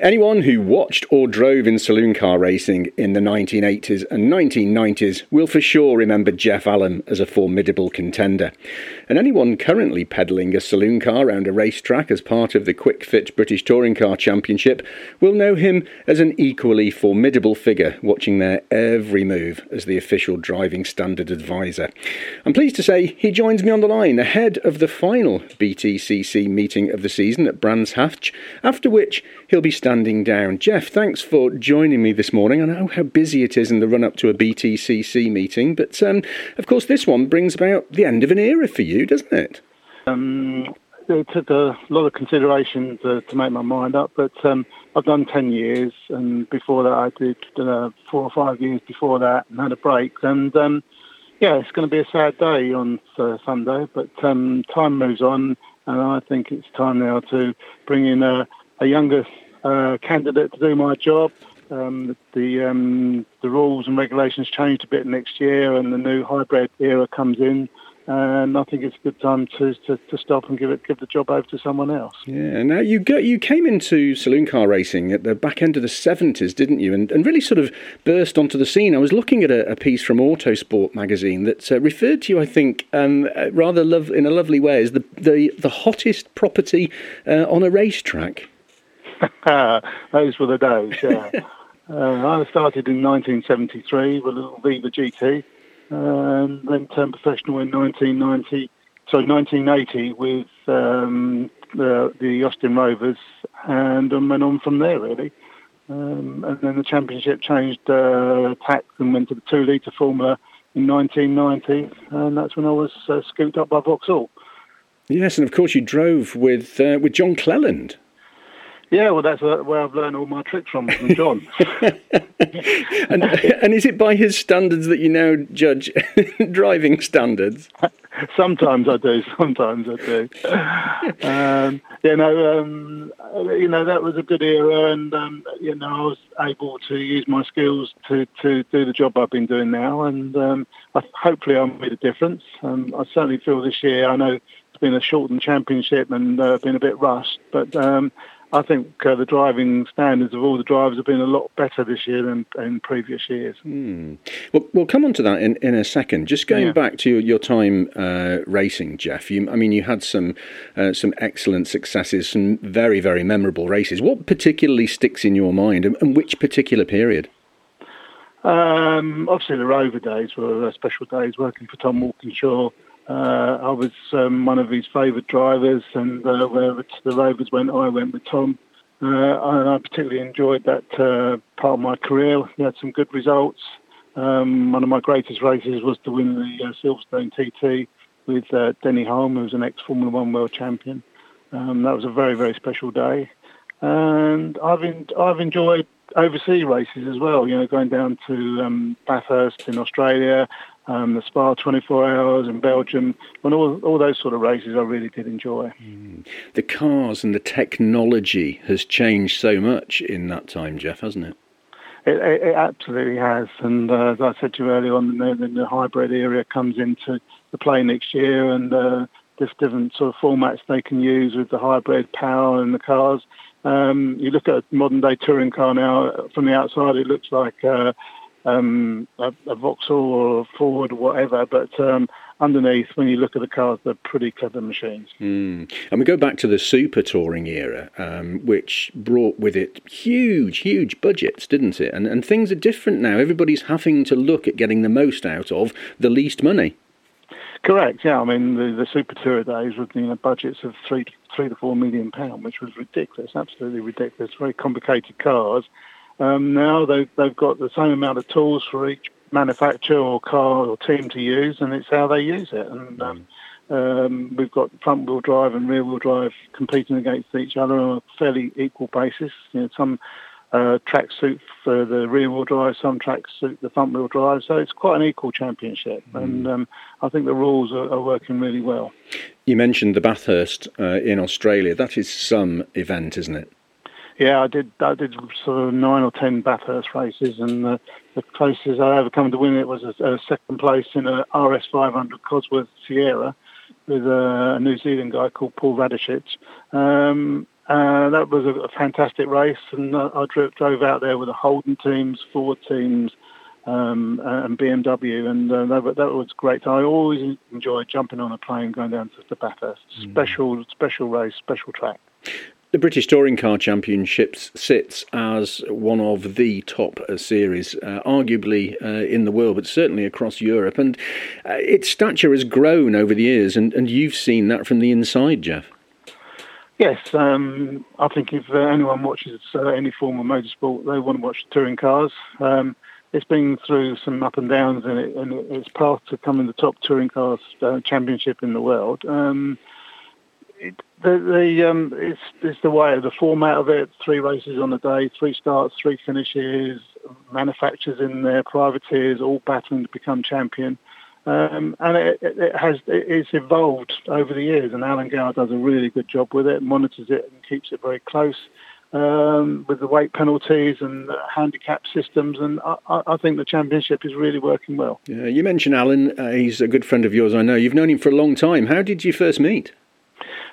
Anyone who watched or drove in saloon car racing in the 1980s and 1990s will for sure remember Jeff Allam as a formidable contender. And anyone currently pedalling a saloon car around a racetrack as part of the Kwik Fit British Touring Car Championship will know him as an equally formidable figure, watching their every move as the official driving standard advisor. I'm pleased to say he joins me on the line ahead of the final BTCC meeting of the season at Brands Hatch, after which he'll be standing down. Jeff, thanks for joining me this morning. I know how busy it is in the run up to a BTCC meeting, but um, of course, this one brings about the end of an era for you, doesn't it? Um, it took a lot of consideration to, to make my mind up, but um, I've done 10 years, and before that, I did uh, four or five years before that and had a break. And um, yeah, it's going to be a sad day on uh, Sunday, but um, time moves on, and I think it's time now to bring in a, a younger uh, candidate to do my job. Um, the um, the rules and regulations changed a bit next year, and the new hybrid era comes in and I think it's a good time to, to, to, stop and give it give the job over to someone else. Yeah. Now you go, you came into saloon car racing at the back end of the seventies, didn't you? And, and really sort of burst onto the scene. I was looking at a, a piece from Autosport magazine that uh, referred to you, I think, um, uh, rather love in a lovely way as the the, the hottest property uh, on a racetrack. Those were the days. Yeah. Uh, I started in 1973 with a little Viva GT um, then turned professional in 1990, so 1980 with um, the, the, Austin Rovers, and um, went on from there really. Um, and then the championship changed uh, tack and went to the two litre formula in 1990, and that's when I was uh, scooped up by Vauxhall. Yes, and of course you drove with uh, with John Cleland. Yeah, well, that's where I've learned all my tricks from, from John. and, and is it by his standards that you now judge driving standards? sometimes I do. Sometimes I do. um, you know, um, you know that was a good era, and um, you know I was able to use my skills to, to do the job I've been doing now, and um, I, hopefully I made a difference. Um, I certainly feel this year. I know it's been a shortened championship and uh, been a bit rushed, but um, I think uh, the driving standards of all the drivers have been a lot better this year than in previous years. Hmm. Well, we'll come on to that in, in a second. Just going yeah. back to your, your time uh, racing, Jeff. You, I mean, you had some uh, some excellent successes, some very very memorable races. What particularly sticks in your mind, and, and which particular period? Um, obviously, the Rover days were special days. Working for Tom Walkinshaw uh, I was um, one of his favourite drivers, and uh, wherever the Rovers went, I went with Tom. Uh, and I particularly enjoyed that uh, part of my career. We had some good results. Um, one of my greatest races was to win the uh, Silverstone TT with uh, Denny Hulme, who was an ex-Formula One world champion. Um, that was a very, very special day. And I've in, I've enjoyed overseas races as well. You know, going down to um, Bathurst in Australia, um, the Spa 24 Hours in Belgium, and all, all those sort of races I really did enjoy. Mm. The cars and the technology has changed so much in that time, Jeff, hasn't it? It, it, it absolutely has, and uh, as I said to you earlier on, the, the hybrid area comes into the play next year, and uh, there's different sort of formats they can use with the hybrid power in the cars. Um, you look at a modern day touring car now, from the outside, it looks like uh, um, a, a, Vauxhall or a Ford or whatever, but um, underneath, when you look at the cars, they're pretty clever machines. Mm. And we go back to the super touring era, um, which brought with it huge, huge budgets, didn't it? And, and things are different now. Everybody's having to look at getting the most out of the least money. Correct. Yeah, I mean the, the super tour days with you know budgets of three three to four million pound, which was ridiculous, absolutely ridiculous. Very complicated cars, um, now they've, they've got the same amount of tools for each manufacturer or car or team to use, and it's how they use it. And um, um, we've got front wheel drive and rear wheel drive competing against each other on a fairly equal basis. You know, some uh, tracks suit for the rear wheel drive, some tracks suit the front wheel drive. So it's quite an equal championship, mm. and um, I think the rules are, are, working really well. You mentioned the Bathurst uh, in Australia. That is some event, isn't it? Yeah, I did. I did sort of nine or ten Bathurst races, and the, the closest I ever come to win it was a, a second place in a RS 500 Cosworth Sierra with a, a New Zealand guy called Paul Radisich. Um, Uh, that was a, a, fantastic race, and uh, I drove, drove, out there with the Holden teams, Ford teams, um, and BMW, and uh, that, that, was great. I always enjoy jumping on a plane, going down to the Bathurst. Mm. Special, special race, special track. The British Touring Car Championships sits as one of the top uh, series, uh, arguably uh, in the world, but certainly across Europe. And uh, its stature has grown over the years, and, and you've seen that from the inside, Jeff. Yes, um, I think if uh, anyone watches any form of motorsport, they want to watch touring cars. Um, it's been through some up and downs, and, it, and it's path to becoming the top touring cars championship in the world. Um, the, the um, it's it's the way the format of it. Three races on a day, three starts, three finishes. Manufacturers in their privateers all battling to become champion, um, and it, it, has it's evolved over the years. And Alan Gow does a really good job with it, monitors it, and keeps it very close. Um, with the weight penalties and handicap systems, and I, I, think the championship is really working well. Yeah, you mentioned Alan; uh, he's a good friend of yours. I know you've known him for a long time. How did you first meet?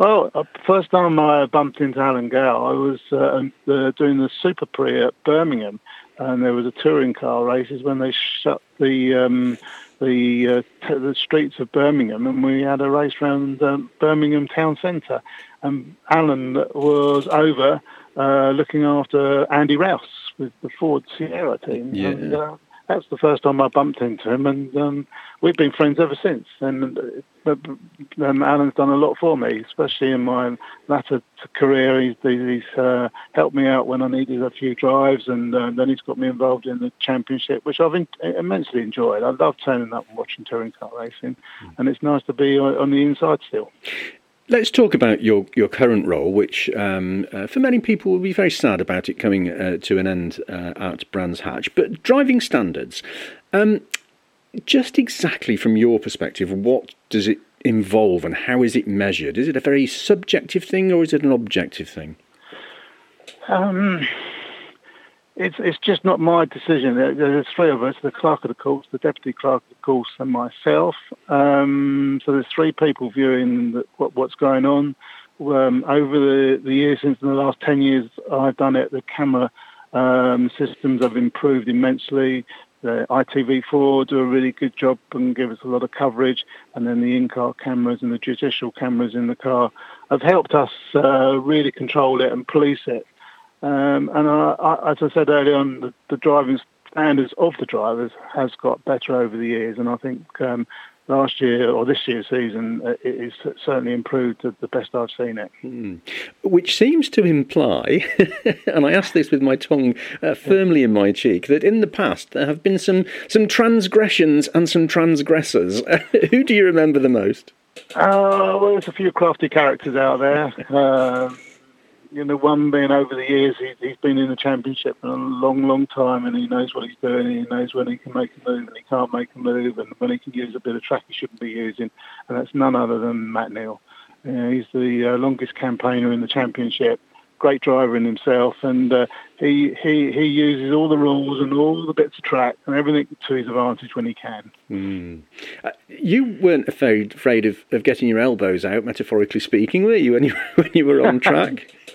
Well, uh, first time I bumped into Alan Gow, I was uh, um, uh, doing the Super Prix at Birmingham, and there was a touring car races when they shut the um, the uh, t- the streets of Birmingham, and we had a race around um, Birmingham town centre. And Alan was over uh, looking after Andy Rouse with the Ford Sierra team. Yeah. And, uh, that's the first time I bumped into him, and um, we've been friends ever since. And uh, um, Alan's done a lot for me, especially in my latter career. He's, he's uh, helped me out when I needed a few drives, and uh, then he's got me involved in the championship, which I've in- immensely enjoyed. I love turning up and watching touring car racing, mm. and it's nice to be on the inside still. Let's talk about your, your current role, which um, uh, for many people will be very sad about it coming uh, to an end uh, at Brands Hatch. But driving standards, um, just exactly from your perspective, what does it involve and how is it measured? Is it a very subjective thing or is it an objective thing? Um, it's it's just not my decision. There's three of us: the clerk of the course, the deputy clerk of the course, and myself. Um, so there's three people viewing the, what, what's going on. Um, over the, the years, since in the last ten years, I've done it. The camera um, systems have improved immensely. The ITV4 do a really good job and give us a lot of coverage, and then the in-car cameras and the judicial cameras in the car have helped us uh, really control it and police it. Um, and I, I, as I said earlier on, the, the, driving standards of the drivers has got better over the years, and I think um, last year or this year's season uh, it is certainly improved to the best I've seen it. Hmm. Which seems to imply, and I ask this with my tongue uh, firmly in my cheek, that in the past there have been some some transgressions and some transgressors. Who do you remember the most? Uh, well, there's a few crafty characters out there. You know, one being over the years, he, he's been in the championship for a long, long time, and he knows what he's doing. He knows when he can make a move and he can't make a move, and when he can use a bit of track he shouldn't be using. And that's none other than Matt Neal. You know, he's the uh, longest campaigner in the championship. Great driver in himself, and uh, he, he he uses all the rules and all the bits of track and everything to his advantage when he can. Mm. Uh, you weren't afraid afraid of, of getting your elbows out, metaphorically speaking, were you when you when you were on track?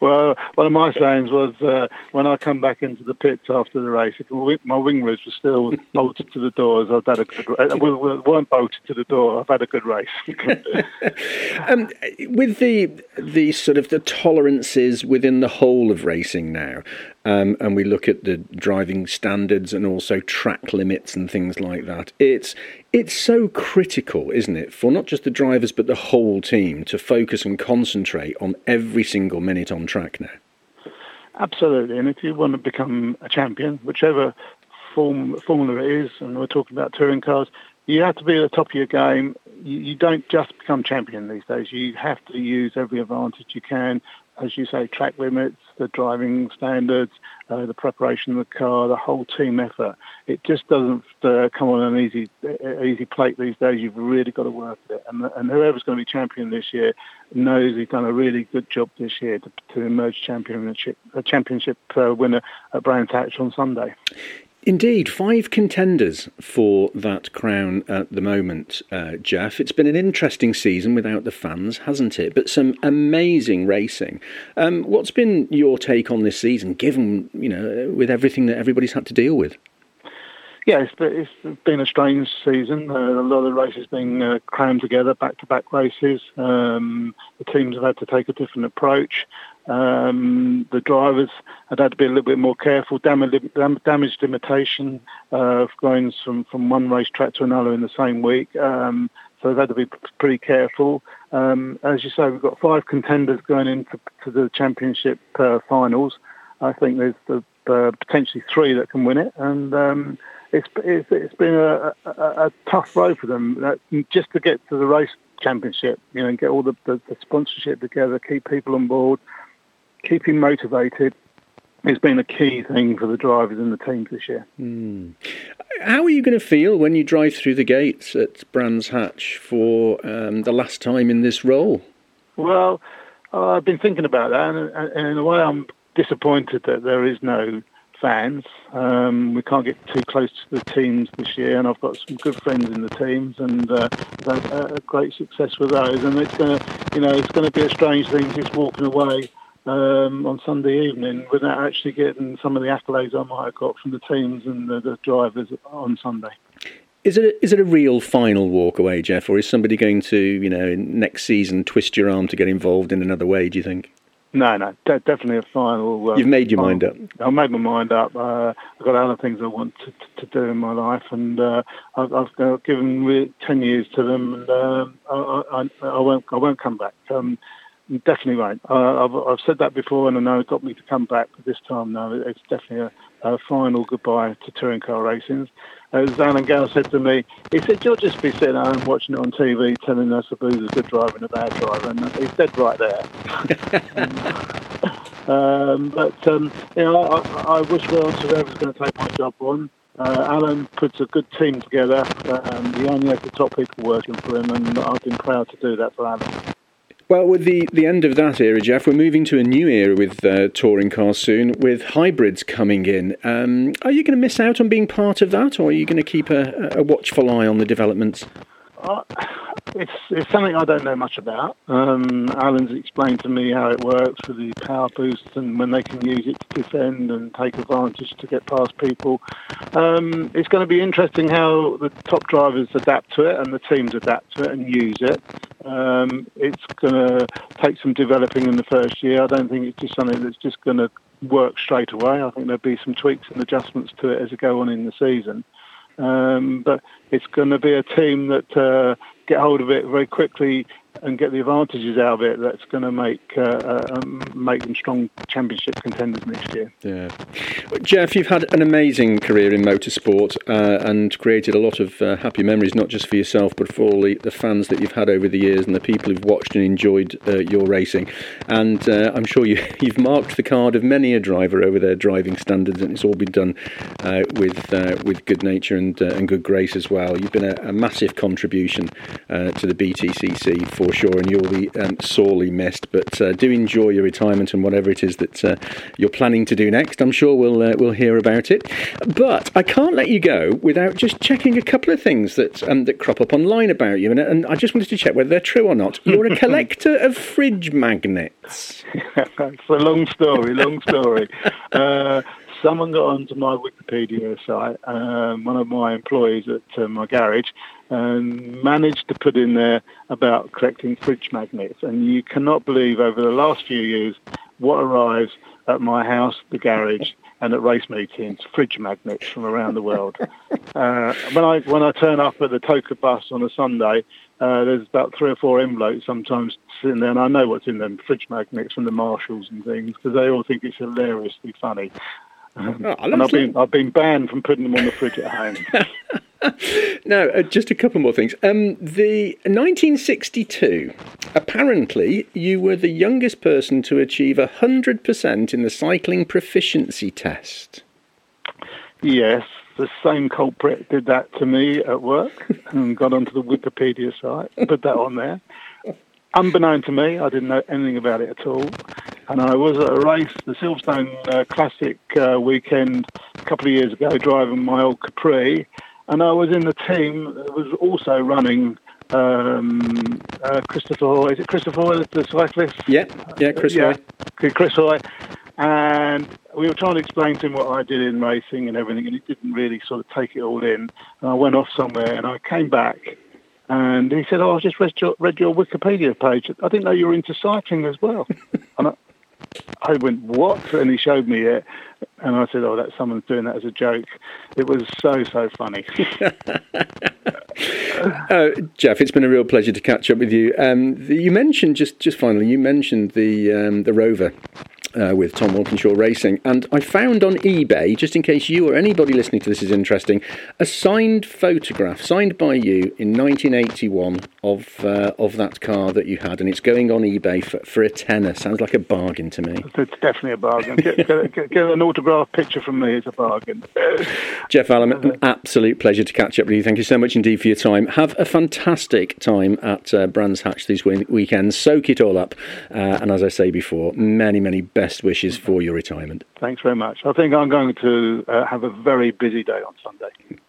Well, one of my sayings was uh, when I come back into the pits after the race, my wing ribs were still bolted to the doors, I've had a good. Uh, weren't bolted to the door. I've had a good race. um, with the the sort of the tolerances within the whole of racing now, um, and we look at the driving standards and also track limits and things like that. It's it's so critical, isn't it, for not just the drivers but the whole team to focus and concentrate on every single minute on track now. Absolutely, and if you want to become a champion, whichever form formula it is, and we're talking about touring cars, you have to be at the top of your game. You, you don't just become champion these days. You have to use every advantage you can as you say, track limits, the driving standards, uh, the preparation of the car, the whole team effort. It just doesn't uh, come on an easy easy plate these days. You've really got to work at it. And, and whoever's going to be champion this year knows he's done a really good job this year to, to emerge championship a championship uh, winner at Brands Hatch on Sunday. Indeed, five contenders for that crown at the moment, uh, Jeff. It's been an interesting season without the fans, hasn't it? But some amazing racing. Um, what's been your take on this season, given you know with everything that everybody's had to deal with? Yeah, it's, it's been a strange season. Uh, a lot of the races being uh, crammed together, back-to-back races. Um, the teams have had to take a different approach. Um, the drivers had had to be a little bit more careful. Damage, damage limitation uh, of going from, from one racetrack to another in the same week. Um, so they've had to be pretty careful. Um, as you say, we've got five contenders going into to the championship uh, finals. I think there's the, uh, potentially three that can win it, and um, it's, it's, it's been a, a, a, tough road for them just to get to the race championship. You know, and get all the, the, the sponsorship together, keep people on board keeping motivated It's been a key thing for the drivers and the teams this year. Mm. How are you going to feel when you drive through the gates at Brands Hatch for um, the last time in this role? Well, uh, I've been thinking about that, and, and, in a way, I'm disappointed that there is no fans. Um, we can't get too close to the teams this year, and I've got some good friends in the teams, and uh, had a great success with those. And it's going to, you know, it's going to be a strange thing just walking away um, on Sunday evening without actually getting some of the accolades I might have got from the teams and the, the drivers on Sunday. Is it a, is it a real final walk away, Jeff, or is somebody going to you know next season twist your arm to get involved in another way? Do you think? No, no, de- definitely a final. Uh, You've made your mind up. I made my mind up. Uh, I've got other things I want to, to, to do in my life, and uh, I've, I've, given ten years to them, and um, I, I, I, won't I won't come back. Um, Definitely right. Uh, I've, I've said that before, and I know it got me to come back. But this time, no, it's definitely a, a final goodbye to touring car racing. As Alan Gale said to me, he said, "You'll just be sitting at home watching it on TV, telling us who's a good driver and a bad driver," and he's dead right there. um, but um, you know, I, I wish well to whoever's going to take my job on. Uh, Alan puts a good team together. Um, he only has the top people working for him, and I've been proud to do that for Alan. Well, with the, the end of that era, Jeff, we're moving to a new era with uh, touring cars soon, with hybrids coming in. Um, are you going to miss out on being part of that, or are you going to keep a, a watchful eye on the developments? It's, it's something I don't know much about. Um, Alan's explained to me how it works with the power boost and when they can use it to defend and take advantage to get past people. Um, it's going to be interesting how the top drivers adapt to it and the teams adapt to it and use it. Um, it's going to take some developing in the first year. I don't think it's just something that's just going to work straight away. I think there'll be some tweaks and adjustments to it as we go on in the season. Um, but it's going to be a team that uh, get hold of it very quickly and get the advantages out of it that's going to make uh, uh, um, make them strong championship contenders next year. Yeah, Jeff, you've had an amazing career in motorsport uh, and created a lot of uh, happy memories, not just for yourself but for all the, the, fans that you've had over the years and the people who've watched and enjoyed uh, your racing. And uh, I'm sure you, you've marked the card of many a driver over their driving standards, and it's all been done with with good nature and and good grace as well. You've been a, a massive contribution to the BTCC for sure, and you'll be um, sorely missed. But uh, do enjoy your retirement and whatever it is that uh, you're planning to do next. I'm sure we'll uh, we'll hear about it. But I can't let you go without just checking a couple of things that um, that crop up online about you, and, and I just wanted to check whether they're true or not. You're a collector of fridge magnets. it's a long story. Long story. Uh, someone got onto my Wikipedia site, um, one of my employees at uh, my garage, and managed to put in there about collecting fridge magnets. And you cannot believe over the last few years what arrives at my house, the garage, and at race meetings, fridge magnets from around the world. Uh, when I when I turn up at the TOCA bus on a Sunday, uh, there's about three or four envelopes sometimes sitting there, and I know what's in them, fridge magnets from the marshals and things, because they all think it's hilariously funny. Oh, and I've been, I've been banned from putting them on the fridge at home. now, uh, just a couple more things. Um, the 1962, apparently, you were the youngest person to achieve 100% in the cycling proficiency test. Yes, the same culprit did that to me at work and got onto the Wikipedia site, put that on there. Unbeknown to me, I didn't know anything about it at all and I was at a race, the Silverstone uh, Classic uh, weekend a couple of years ago driving my old Capri, and I was in the team that was also running um, uh, Christopher Hoy. Is it Christopher Hoy, the cyclist? Yeah, yeah, Chris yeah, Hoy. Chris Hoy. And we were trying to explain to him what I did in racing and everything, and he didn't really sort of take it all in. And I went off somewhere, and I came back, and he said, "Oh, I just read your, read your Wikipedia page. I didn't know you were into cycling as well." and I, I went, "What?" And he showed me it, and I said, "Oh, that's someone's doing that as a joke." It was so so funny. uh, Jeff, it's been a real pleasure to catch up with you. Um, you mentioned just just finally, you mentioned the um, the Rover uh, with Tom Walkinshaw Racing. And I found on eBay, just in case you or anybody listening to this is interesting, a signed photograph, signed by you in 1981 of uh, of that car that you had, and it's going on eBay for, for a tenner. Sounds like a bargain to me. It's definitely a bargain. Get, get, get, get an autograph picture from me. It's a bargain. Jeff Allam, an absolute pleasure to catch up with you. Thank you so much indeed for your time. Have a fantastic time at uh, Brands Hatch these weekends. Soak it all up, uh, and as I say before, many many best wishes for your retirement. Thanks very much. I think I'm going to uh, have a very busy day on Sunday.